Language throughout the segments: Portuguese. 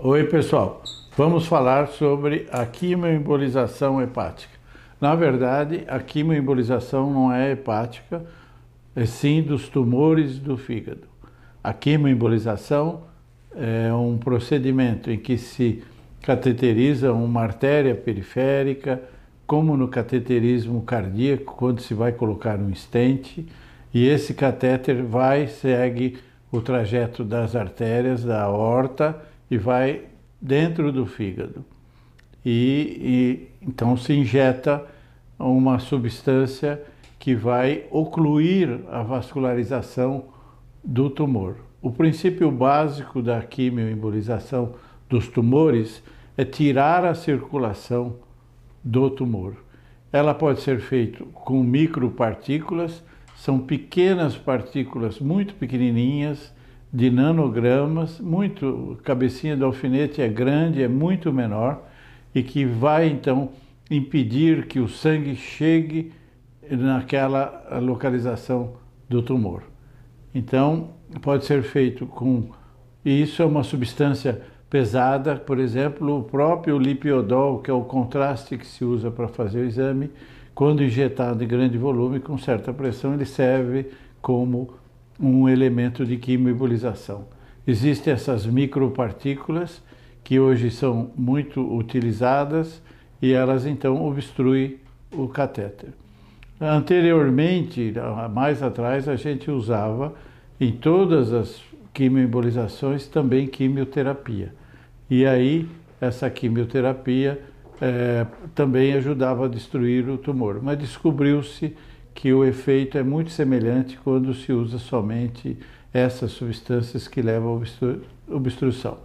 Oi, pessoal. Vamos falar sobre a quimioembolização hepática. Na verdade, a quimioembolização não é hepática, é sim dos tumores do fígado. A quimioembolização é um procedimento em que se cateteriza uma artéria periférica, como no cateterismo cardíaco, quando se vai colocar um estente, e esse catéter vai, segue o trajeto das artérias da aorta e vai dentro do fígado. E, e então se injeta uma substância que vai ocluir a vascularização do tumor. O princípio básico da quimioembolização dos tumores é tirar a circulação do tumor. Ela pode ser feita com micropartículas, são pequenas partículas muito pequenininhas de nanogramas, muito cabecinha do alfinete é grande, é muito menor e que vai então impedir que o sangue chegue naquela localização do tumor. Então, pode ser feito com isso é uma substância pesada, por exemplo, o próprio lipiodol, que é o contraste que se usa para fazer o exame, quando injetado em grande volume com certa pressão, ele serve como um elemento de quimioembolização. Existem essas micropartículas que hoje são muito utilizadas e elas então obstruem o catéter. Anteriormente, mais atrás, a gente usava em todas as quimioembolizações também quimioterapia. E aí essa quimioterapia é, também ajudava a destruir o tumor. Mas descobriu-se que o efeito é muito semelhante quando se usa somente essas substâncias que levam à obstru obstrução.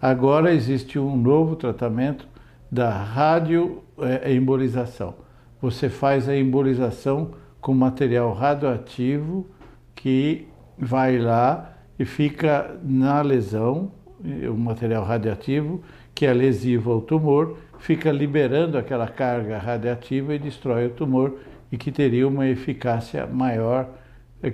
Agora existe um novo tratamento da radioembolização. Você faz a embolização com material radioativo que vai lá e fica na lesão, o material radioativo que é lesivo ao tumor, fica liberando aquela carga radiativa e destrói o tumor e que teria uma eficácia maior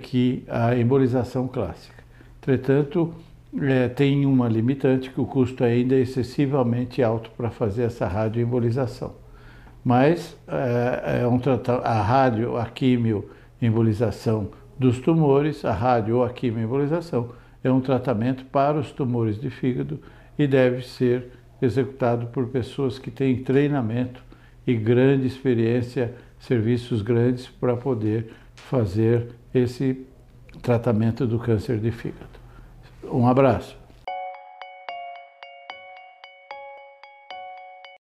que a embolização clássica. Entretanto, é, tem uma limitante que o custo ainda é excessivamente alto para fazer essa radioembolização. Mas é, é um a rádio, a quimioembolização dos tumores, a rádio ou a quimioembolização é um tratamento para os tumores de fígado e deve ser executado por pessoas que têm treinamento e grande experiência serviços grandes para poder fazer esse tratamento do câncer de fígado. Um abraço.